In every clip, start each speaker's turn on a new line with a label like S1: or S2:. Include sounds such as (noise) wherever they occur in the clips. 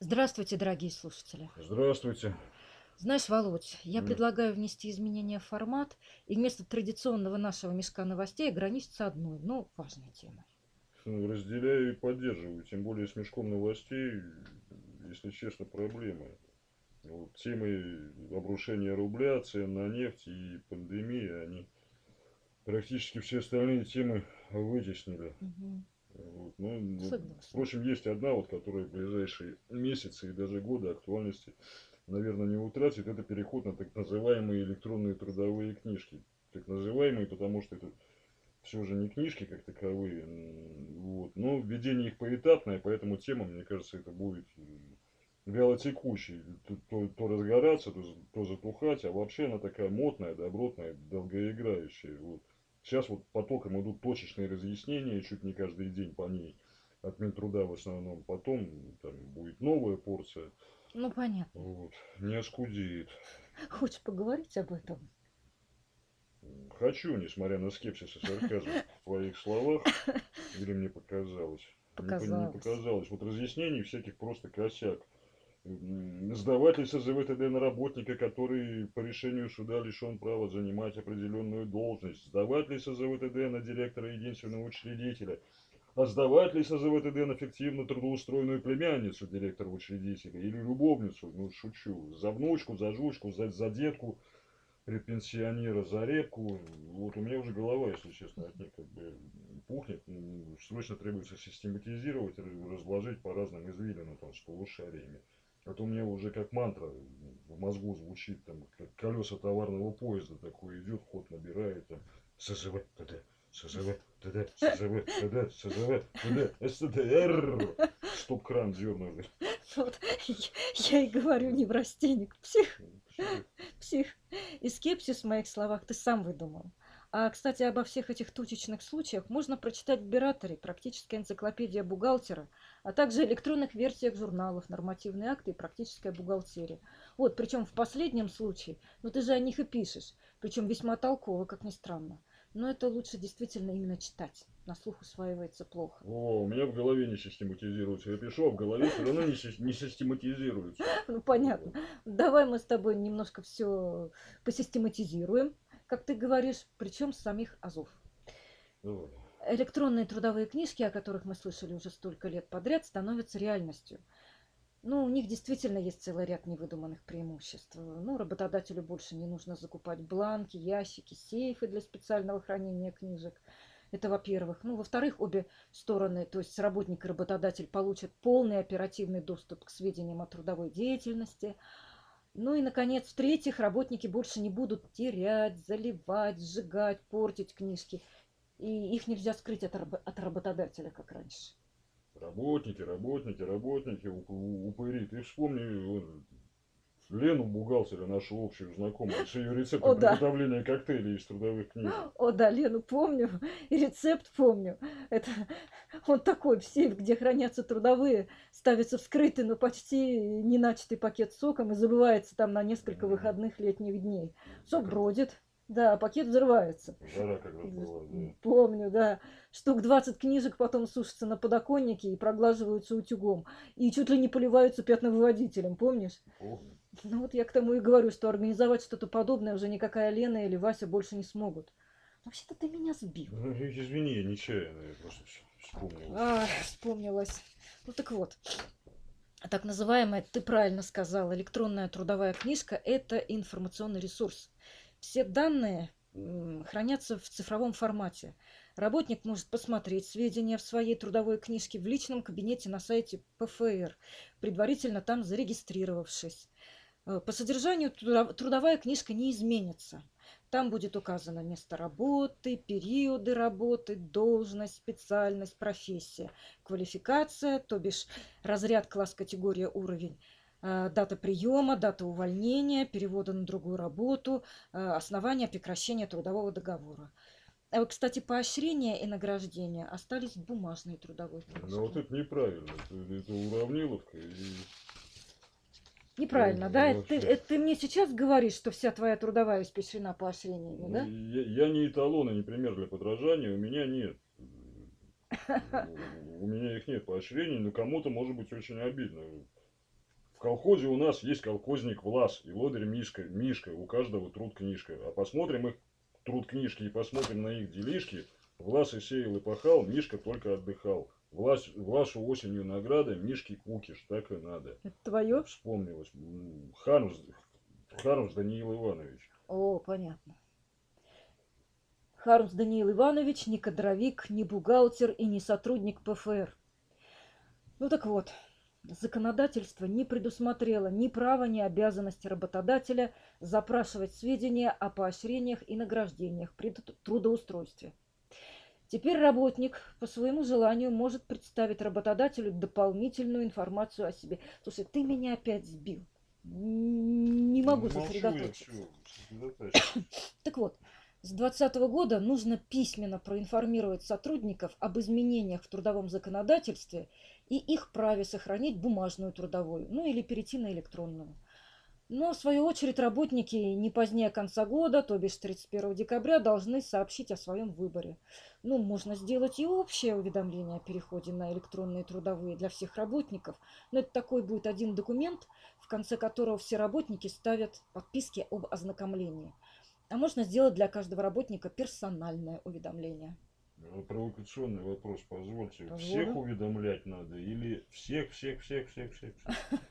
S1: Здравствуйте, дорогие слушатели.
S2: Здравствуйте.
S1: Знаешь, Володь, я
S2: М.
S1: предлагаю внести изменения в формат и вместо традиционного нашего мешка новостей ограничиться одной, но важной темой.
S2: Ну, Разделяю и поддерживаю, тем более с мешком новостей, если честно, проблемы. Вот, темы обрушения рубля, цен на нефть и пандемии, они практически все остальные темы вытеснили.
S1: Мгм.
S2: Вот, ну, впрочем, есть одна, вот, которая в ближайшие месяцы и даже годы актуальности, наверное, не утратит. Это переход на так называемые электронные трудовые книжки. Так называемые, потому что это все же не книжки как таковые. Вот. Но введение их поэтапное, поэтому тема, мне кажется, это будет м, вялотекущей. То, то- то разгораться, то, то затухать, а вообще она такая модная, добротная, долгоиграющая. Вот. Сейчас вот потоком идут точечные разъяснения, чуть не каждый день по ней. От Минтруда в основном. Потом там будет новая порция.
S1: Ну, понятно.
S2: Вот. Не оскудеет.
S1: Хочешь поговорить об этом?
S2: Хочу, несмотря на скепсис и сарказм в твоих словах, или мне показалось? Не по- Не,
S1: Показалось.
S2: показалось. Вот разъяснений всяких просто косяк. Ли СЗВТД на работника, который по решению суда лишен права занимать определенную должность? Сдавать ли СЗВТД на директора единственного учредителя? А сдавать ли СЗВТД на фиктивно трудоустроенную племянницу директора учредителя или любовницу? Ну, шучу. За внучку, за жучку, за, за детку предпенсионера, за репку. Вот у меня уже голова, если честно, от них как бы пухнет. Срочно требуется систематизировать, раз- разложить по разным извилинам, там, с полушариями. А то у меня уже как мантра в мозгу звучит, там, как колеса товарного поезда такой идет, ход набирает, там, СЗВ, ТД, СЗВ, ТД, СЗВ, ТД, СЗВ, ТД, СТДР. Чтоб кран дернули.
S1: Вот я и говорю, неврастенник, псих, псих. И скепсис в моих словах ты сам выдумал. А, кстати, обо всех этих точечных случаях можно прочитать в Бираторе, практическая энциклопедия бухгалтера, а также электронных версиях журналов, нормативные акты и практическая бухгалтерия. Вот, причем в последнем случае, ну ты же о них и пишешь, причем весьма толково, как ни странно. Но это лучше действительно именно читать. На слух усваивается плохо.
S2: О, у меня в голове не систематизируется. Я пишу, а в голове все равно не, не систематизируется. (laughs)
S1: Ну, понятно. Давай мы с тобой немножко все посистематизируем, как ты говоришь, причем с самих азов.
S2: Давай.
S1: Электронные трудовые книжки, о которых мы слышали уже столько лет подряд, становятся реальностью. Ну, у них действительно есть целый ряд невыдуманных преимуществ. Ну, работодателю больше не нужно закупать бланки, ящики, сейфы для специального хранения книжек. Это во-первых. Ну, во-вторых, обе стороны, то есть работник и работодатель, получат полный оперативный доступ к сведениям о трудовой деятельности. Ну и, наконец, в-третьих, работники больше не будут терять, заливать, сжигать, портить книжки. И их нельзя скрыть от, от работодателя, как раньше.
S2: Работники, работники, работники, уп- упыри. Ты вспомни Лену, бухгалтера, нашу общую знакомую, с ее
S1: О,
S2: рецептом
S1: да.
S2: приготовления коктейлей из трудовых книг.
S1: О, да, Лену помню, и рецепт помню. Это он такой, в сейф, где хранятся трудовые, ставится вскрытый, но почти не начатый пакет соком и забывается там на несколько выходных летних дней. Сок бродит, да, а пакет взрывается.
S2: Жара как раз была, да.
S1: Помню, да. Штук 20 книжек потом сушатся на подоконнике и проглаживаются утюгом. И чуть ли не поливаются пятновыводителем, помнишь?
S2: Помню.
S1: Ну вот я к тому и говорю, что организовать что-то подобное уже никакая Лена или Вася больше не смогут. Вообще-то ты меня сбил.
S2: Ну, Извини, я нечаянно, я просто вс- вспомнил.
S1: Ах, вспомнилась. Ну так вот. Так называемая, ты правильно сказал, электронная трудовая книжка – это информационный ресурс. Все данные хранятся в цифровом формате. Работник может посмотреть сведения в своей трудовой книжке в личном кабинете на сайте ПФР, предварительно там зарегистрировавшись. Э, По содержанию трудов- трудовая книжка не изменится. Там будет указано место работы, периоды работы, должность, специальность, профессия, квалификация, то бишь разряд, класс, категория, уровень, дата приема, дата увольнения, перевода на другую работу, э, основания прекращения трудового договора. А кстати, поощрения и награждения остались в бумажной трудовой книжке.
S2: Ну вот это неправильно. Это, это уравниловка. И...
S1: Неправильно,
S2: Ну,
S1: да?
S2: ну,
S1: Это это ты мне сейчас говоришь, что вся твоя трудовая испещрена поощрениями,
S2: Ну,
S1: да?
S2: Я, я не эталон и не пример для подражания, у меня нет. (laughs) У меня их нет поощрений, но кому-то может быть очень обидно. В колхозе у нас есть колхозник Влас и лодырь Мишка. Мишка, у каждого труд книжка. А посмотрим их труд книжки и посмотрим на их делишки. Влас и сеял и пахал, Мишка только отдыхал. Влас, Власу осенью награда, Мишке кукиш, так и надо.
S1: Это твое?
S2: Вспомнилось. Хармс, Хармс Даниил Иванович.
S1: О, понятно. Хармс Даниил Иванович не кадровик, не бухгалтер и не сотрудник ПФР. Ну так вот, законодательство не предусмотрело ни права, ни обязанности работодателя запрашивать сведения о поощрениях и награждениях при тр- трудоустройстве. Теперь работник по своему желанию может представить работодателю дополнительную информацию о себе. Слушай, ты меня опять сбил. Не могу
S2: Молчу
S1: сосредоточиться. Так вот, с 2020 года нужно письменно проинформировать сотрудников об изменениях в трудовом законодательстве и их праве сохранить бумажную трудовую, ну или перейти на электронную. Но, в свою очередь, работники не позднее конца года, то бишь 31 декабря, должны сообщить о своем выборе. Ну, можно сделать и общее уведомление о переходе на электронные трудовые для всех работников, но это такой будет один документ, в конце которого все работники ставят подписки об ознакомлении. А можно сделать для каждого работника персональное уведомление.
S2: Э, Провокационный вопрос, позвольте.
S1: Позволю.
S2: Всех уведомлять надо или всех, всех, всех, всех, всех? всех? (laughs)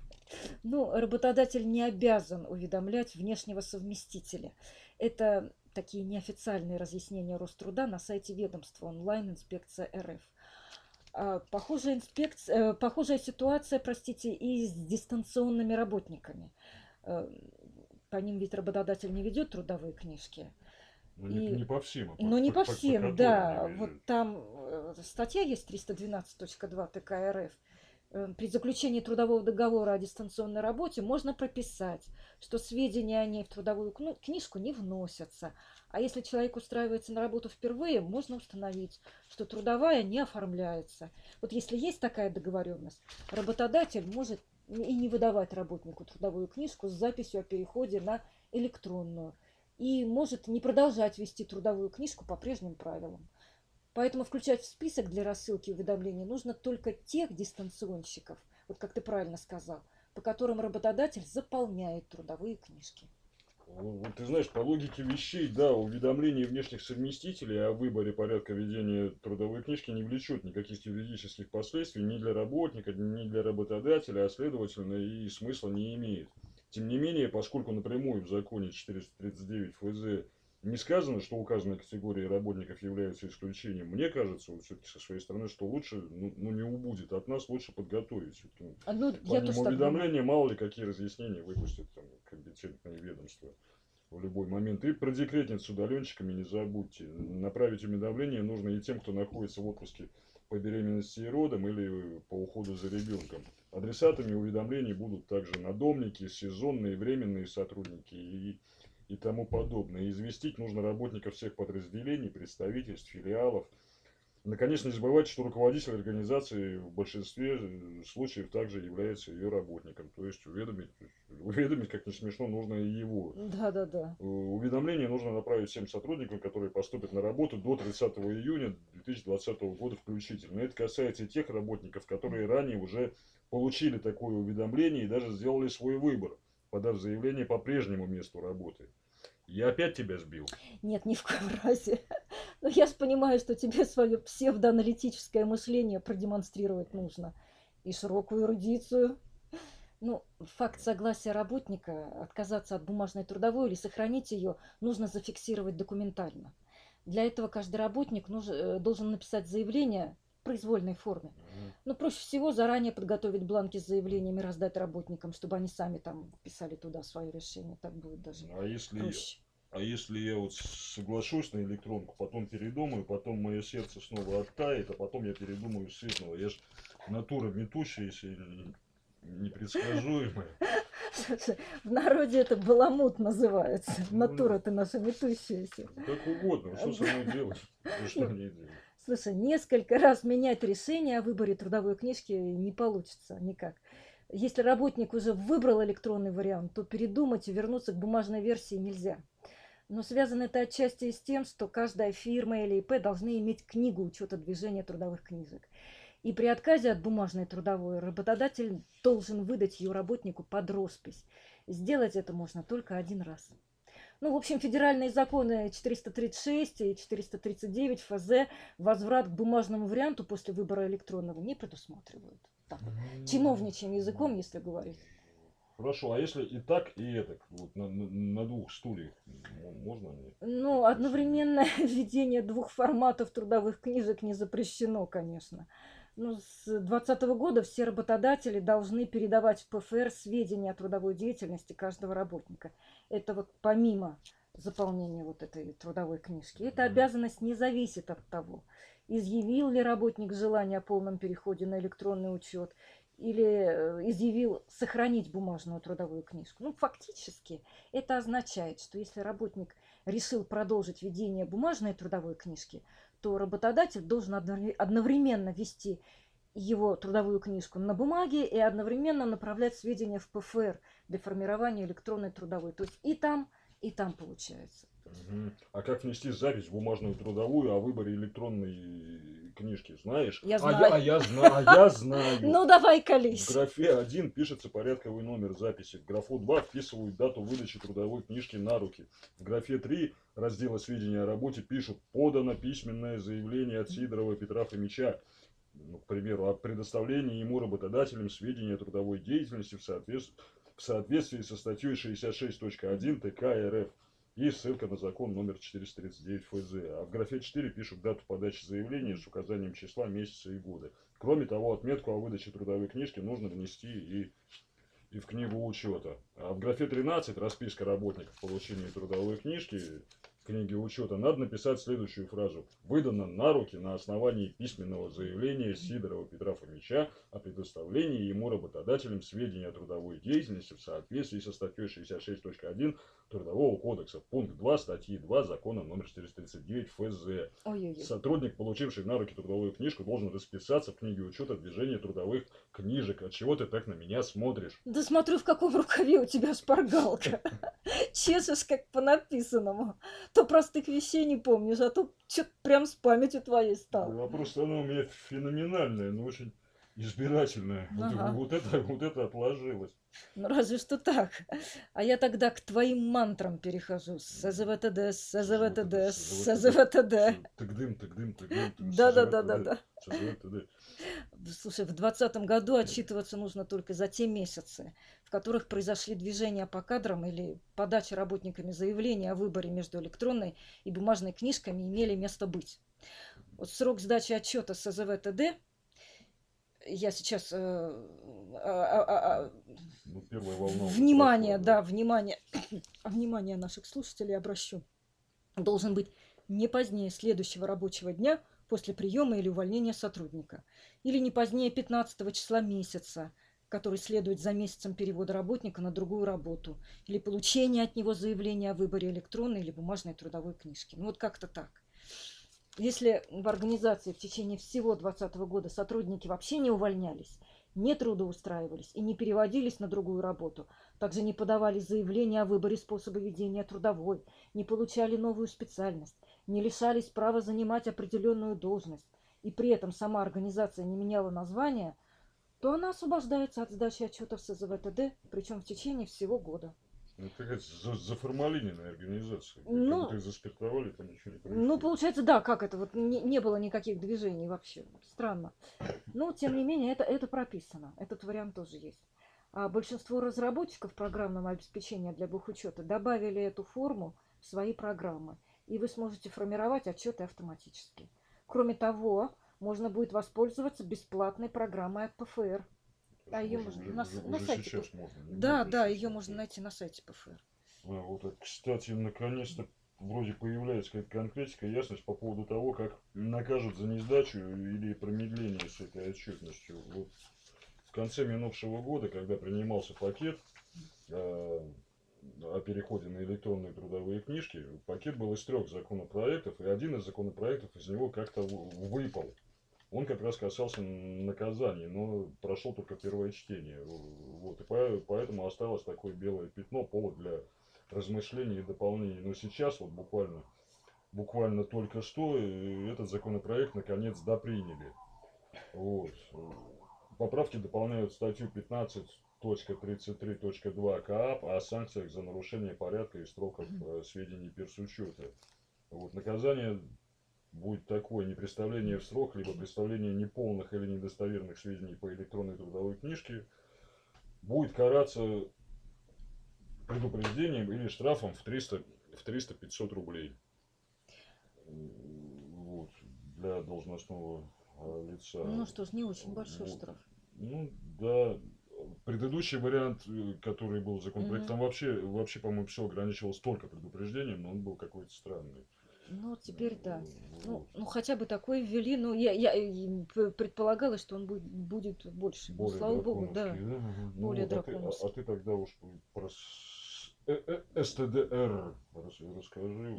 S1: Ну, работодатель не обязан уведомлять внешнего совместителя. Это такие неофициальные разъяснения Роструда на сайте ведомства онлайн инспекция РФ. А, Похожая, инспекция, э, похожая ситуация, простите, и с дистанционными работниками. По ним ведь работодатель не ведет трудовые книжки.
S2: Ну,
S1: И-
S2: не по всем. а
S1: Но не по
S2: по
S1: всем,
S2: которым
S1: да. Вот там э, статья есть 312.2 ТК РФ. При заключении трудового договора о дистанционной работе можно прописать, что сведения о ней в трудовую книжку не вносятся. А если человек устраивается на работу впервые, можно установить, что трудовая не оформляется. Вот если есть такая договоренность, работодатель может и не выдавать работнику трудовую книжку с записью о переходе на электронную и может не продолжать вести трудовую книжку по прежним правилам. Поэтому включать в список для рассылки уведомлений нужно только тех дистанционщиков, вот как ты правильно сказал, по которым работодатель заполняет трудовые книжки.
S2: Вот ты знаешь, по логике вещей, да, уведомление внешних совместителей о выборе порядка ведения трудовой книжки не влечет никаких юридических последствий ни для работника, ни для работодателя, а следовательно и смысла не имеет. Тем не менее, поскольку напрямую в законе 439 ФЗ не сказано, что указанные категории работников являются исключением, мне кажется, вот все-таки со своей стороны, что лучше, ну, ну, не убудет от нас, лучше подготовить. Ну,
S1: А, Ну, я тоже
S2: уведомления, мало ли какие разъяснения выпустят там компетентные ведомства в любой момент. И про декретницу с удаленщиками не забудьте. Направить уведомление нужно и тем, кто находится в отпуске по беременности и родам или по уходу за ребенком. Адресатами уведомлений будут также надомники, сезонные, временные сотрудники и, и тому подобное. И известить нужно работников всех подразделений, представительств, филиалов, Наконец, не забывайте, что руководитель организации в большинстве э, случаев также является ее работником. То есть уведомить, уведомить, как не смешно, нужно и его.
S1: Да, да, да.
S2: Уведомление нужно направить всем сотрудникам, которые поступят на работу до 30 июня 2020 года включительно. Это касается и тех работников, которые ранее уже получили такое уведомление и даже сделали свой выбор, подав заявление по прежнему месту работы. Я опять тебя сбил.
S1: Нет, ни в коем (laughs) разе. Но я же понимаю, что тебе свое псевдоаналитическое мышление продемонстрировать нужно. И широкую эрудицию. Ну, факт согласия работника отказаться от бумажной трудовой или сохранить ее нужно зафиксировать документально. Для этого каждый работник нуж- э, должен написать заявление произвольной форме. Но проще всего заранее подготовить бланки с заявлениями, раздать работникам, чтобы они сами там писали туда свое решение. Так будет даже
S2: А если,
S1: проще.
S2: а если я вот соглашусь на электронку, потом передумаю, потом мое сердце снова оттает, а потом я передумаю снова. Я ж натура метущаяся, и непредсказуемая.
S1: Слушай, В народе это баламут называется.
S2: Ну,
S1: Натура ты наша метущаяся.
S2: Как угодно, что со мной делать? Ну, что мне делать?
S1: Слушай, несколько раз менять решение о выборе трудовой книжки не получится никак. Если работник уже выбрал электронный вариант, то передумать и вернуться к бумажной версии нельзя. Но связано это отчасти с тем, что каждая фирма или ИП должны иметь книгу учета движения трудовых книжек. И при отказе от бумажной трудовой работодатель должен выдать ее работнику под роспись. Сделать это можно только один раз. Ну, в общем, федеральные законы 436 и 439 ФЗ возврат к бумажному варианту после выбора электронного не предусматривают. Так вот, чиновничьим языком, если говорить.
S2: Хорошо, а если и так, и это, вот на, на- двух стульях, можно мне?
S1: Ну, одновременное (laughs) введение двух форматов трудовых книжек не запрещено, конечно. Ну, с 2020 года все работодатели должны передавать в ПФР сведения о трудовой деятельности каждого работника. Это вот помимо заполнения вот этой трудовой книжки. Эта обязанность не зависит от того, изъявил ли работник желание о полном переходе на электронный учет или э, изъявил сохранить бумажную трудовую книжку. Ну, фактически это означает, что если работник решил продолжить ведение бумажной трудовой книжки, то работодатель должен одновре- одновременно вести его трудовую книжку на бумаге и одновременно направлять сведения в ПФР для формирования электронной трудовой. То есть и там, и там получается.
S2: А как внести запись в бумажную трудовую о выборе электронной книжки, знаешь?
S1: Я
S2: А
S1: знаю.
S2: я, а я знаю, а я (laughs) знаю.
S1: Ну, давай
S2: В
S1: колись.
S2: графе 1 пишется порядковый номер записи. В графу 2 вписывают дату выдачи трудовой книжки на руки. В графе 3 раздела сведения о работе пишут «Подано письменное заявление от Сидорова Петра Фомича». Ну, к примеру, о предоставлении ему работодателям сведений о трудовой деятельности в, соответс- в соответствии со статьей 66.1 ТК РФ. И ссылка на закон номер 439 ФЗ. А в графе 4 пишут дату подачи заявления с указанием числа, месяца и года. Кроме того, отметку о выдаче трудовой книжки нужно внести и, и в книгу учета. А в графе 13 расписка работников получения трудовой книжки книги учета надо написать следующую фразу. Выдано на руки на основании письменного заявления Сидорова Петра Фомича о предоставлении ему работодателям сведений о трудовой деятельности в соответствии со статьей 66.1 Трудового кодекса, пункт 2 статьи 2 закона номер 439 ФЗ.
S1: Ой-ой-ой.
S2: Сотрудник, получивший на руки трудовую книжку, должен расписаться в книге учета движения трудовых книжек. От чего ты так на меня смотришь?
S1: Да смотрю, в каком рукаве у тебя шпаргалка. (laughs) Чешешь, как по написанному. То простых вещей не помнишь, а то что-то прям с памятью твоей стало.
S2: Вопрос она у меня феноменальная, но очень избирательная.
S1: Ага.
S2: Вот, это, вот это отложилось.
S1: Ну, разве что так. А я тогда к твоим мантрам перехожу. СЗВТД, СЗВТД, СЗВТД.
S2: Тык-дым, тык-дым. тык-
S1: Да-да-да-да-да. Слушай, в двадцатом году отчитываться нужно только за те месяцы, в которых произошли движения по кадрам или подача работниками заявления о выборе между электронной и бумажной книжками имели место быть. Вот срок сдачи отчета СЗВ-ТД я сейчас э, а- а- а-
S2: Ну, волна.
S1: внимание, да, внимание, (coughs) внимание наших слушателей обращу. Должен быть не позднее следующего рабочего дня после приема или увольнения сотрудника, или не позднее 15 числа месяца, который следует за месяцем перевода работника на другую работу, или получения от него заявления о выборе электронной или бумажной трудовой книжки. Ну вот как-то так. Если в организации в течение всего 2020 года сотрудники вообще не увольнялись, не трудоустраивались и не переводились на другую работу, также не подавали заявления о выборе способа ведения трудовой, не получали новую специальность, не лишались права занимать определенную должность, и при этом сама организация не меняла название, то она освобождается от сдачи отчетов СЗВТД, причем в течение всего года.
S2: Ну, какая-то за, заформалиненная организация. Как
S1: Ну,
S2: их заспиртовали, там ничего не происходит.
S1: Ну, получается, да, как это, вот не, не было никаких движений вообще, странно. Но, тем не менее, это, это прописано, этот вариант тоже есть. А большинство разработчиков программного обеспечения для бухучета добавили эту форму в свои программы, и вы сможете формировать отчеты автоматически. Кроме того, можно будет воспользоваться бесплатной программой от ПФР. А
S2: Уже-
S1: можно на
S2: уже-
S1: на
S2: уже
S1: сайте
S2: сейчас можно.
S1: Да, да, ее
S2: можно.
S1: найти на сайте ПФР.
S2: А, вот, так, кстати, наконец-то вроде появляется какая-то конкретика, ясность по поводу того, как накажут за несдачу или промедление с этой отчетностью. Вот в конце минувшего года, когда принимался пакет э, о переходе на электронные трудовые книжки, пакет был из трех законопроектов, и один из законопроектов из него как-то выпал. Он как раз касался наказаний, но прошел только первое чтение. Вот, и по- поэтому осталось такое белое пятно, повод для размышлений и дополнений. Но сейчас вот буквально, буквально только что э, этот законопроект наконец доприняли. Вот. Поправки дополняют статью 15.33.2 КАП о санкциях за нарушение порядка и сроков э, сведений персучета. Вот. Наказание будет такое непредставление в срок, либо представление неполных или недостоверных сведений по электронной трудовой книжке будет караться предупреждением или штрафом в 300 в 300-500 рублей вот, для должностного а, лица.
S1: Ну что ж, не очень большой
S2: Вот.
S1: штраф.
S2: Ну да, предыдущий вариант, э, который был законопроект,
S1: Мгм.
S2: там вообще, вообще, по-моему, все ограничивалось только предупреждением, но он был какой-то странный.
S1: Ну, теперь да. Ну, ну хотя бы такой ввели, ну я, я предполагала, что он будет, будет больше. Ну,
S2: Более
S1: слава богу, да.
S2: драконовский, Ага. Ну
S1: более
S2: вот, а ты- а-
S1: драконовский.
S2: Ты тогда уж про э- э- СТДР рас- расскажи.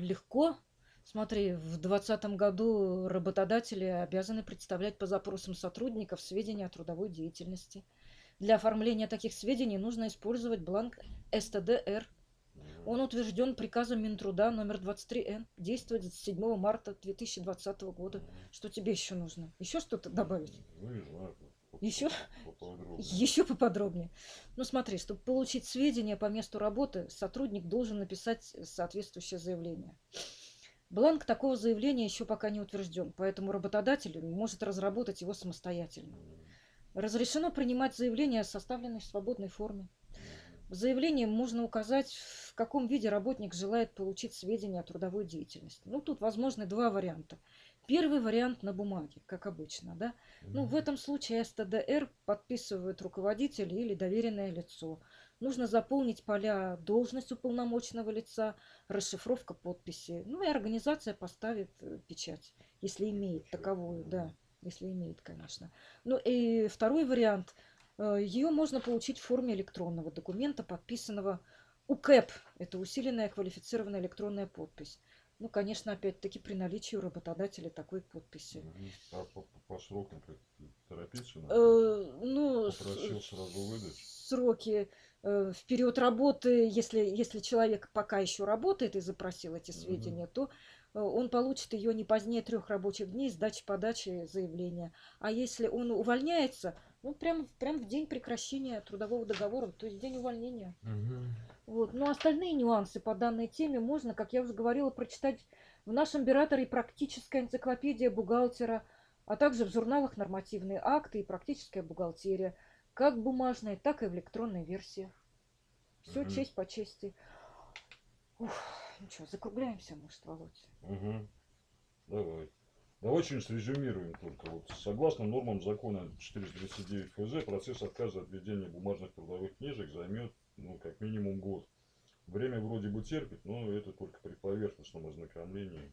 S1: Легко. Смотри, в 2020 году работодатели обязаны представлять по запросам сотрудников сведения о трудовой деятельности. Для оформления таких сведений нужно использовать бланк СТДР. Он утвержден приказом Минтруда номер 23Н, действует с 7 марта 2020 года. Что тебе еще нужно? Еще что-то добавить?
S2: Ну, не знаю.
S1: Еще?
S2: поподробнее.
S1: Еще поподробнее. Ну смотри, чтобы получить сведения по месту работы, сотрудник должен написать соответствующее заявление. Бланк такого заявления еще пока не утвержден, поэтому работодатель может разработать его самостоятельно. Разрешено принимать заявления, составленные в свободной форме. В заявлении можно указать, в каком виде работник желает получить сведения о трудовой деятельности. Ну, тут возможны два варианта. Первый вариант на бумаге, как обычно, да. Ну, в этом случае СТДР подписывает руководитель или доверенное лицо. Нужно заполнить поля должность уполномоченного лица, расшифровка подписи. Ну и организация поставит э, печать, если имеет таковую, да, если имеет, конечно. Ну и второй вариант. Ее можно получить в форме электронного документа, подписанного УКЭП. Это усиленная квалифицированная электронная подпись. Ну, конечно, опять-таки при наличии у работодателя такой подписи.
S2: А по, по- срокам как торопиться надо?
S1: Э, ну,
S2: Попросил сразу выдать.
S1: сроки э, в период работы, если, если человек пока еще работает и запросил эти сведения, то э, он получит ее не позднее трех рабочих дней с дачи подачи заявления. А если он увольняется, ну прям, прям в день прекращения трудового договора, то есть день увольнения. Вот. Но остальные нюансы по данной теме можно, как я уже говорила, прочитать в нашем бираторе «Практическая энциклопедия бухгалтера», а также в журналах «Нормативные акты» и «Практическая бухгалтерия», как бумажной, так и в электронной версиях. Все
S2: Мгм.
S1: честь по чести. Ух, ну что, закругляемся, может, Володь?
S2: Угу. Давай. Давай что-нибудь срезюмируем только. Вот, согласно нормам закона 439 ФЗ, процесс отказа от ведения бумажных трудовых книжек займет ну, как минимум год. Время вроде бы терпит, но это только при поверхностном ознакомлении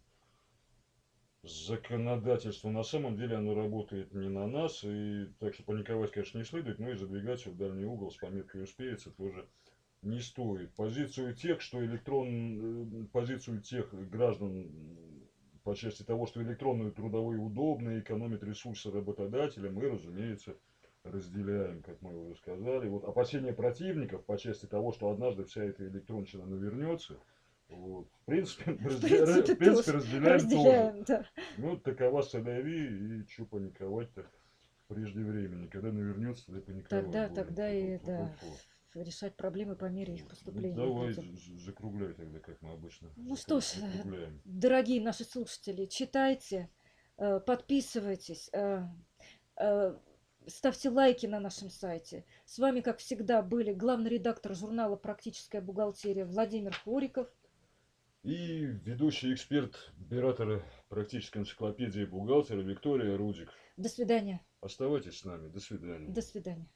S2: с законодательством. На самом деле оно работает не на нас, и так что паниковать, конечно, не следует, но и задвигать в дальний угол с пометкой «успеется» тоже не стоит. Позицию тех, что электрон, э, позицию тех граждан по части того, что электронные трудовые удобны, экономят ресурсы работодателя, мы, разумеется, разделяем, как мы уже сказали. Вот опасения противников по части того, что однажды вся эта электронщина навернется, вот, в принципе, (laughs) разде-
S1: принципе,
S2: в принципе,
S1: тоже
S2: разделяем, тоже.
S1: Разделяем, да.
S2: Ну, такова соляви, и что паниковать-то прежде времени. Когда навернется, тогда паниковать
S1: Тогда,
S2: будем.
S1: тогда и,
S2: Фу-фу-фу-фу.
S1: да, решать проблемы по мере их
S2: Ну,
S1: поступления.
S2: давай з- з- закругляй тогда, как мы обычно.
S1: Ну что ж, э,
S2: закругляем.
S1: Дорогие наши слушатели, читайте, э, подписывайтесь, э, э, ставьте лайки на нашем сайте. С вами, как всегда, были главный редактор журнала «Практическая бухгалтерия» Владимир Хориков.
S2: И ведущий эксперт оператора практической энциклопедии бухгалтера Виктория Рудик.
S1: До свидания.
S2: Оставайтесь с нами. До свидания.
S1: До свидания.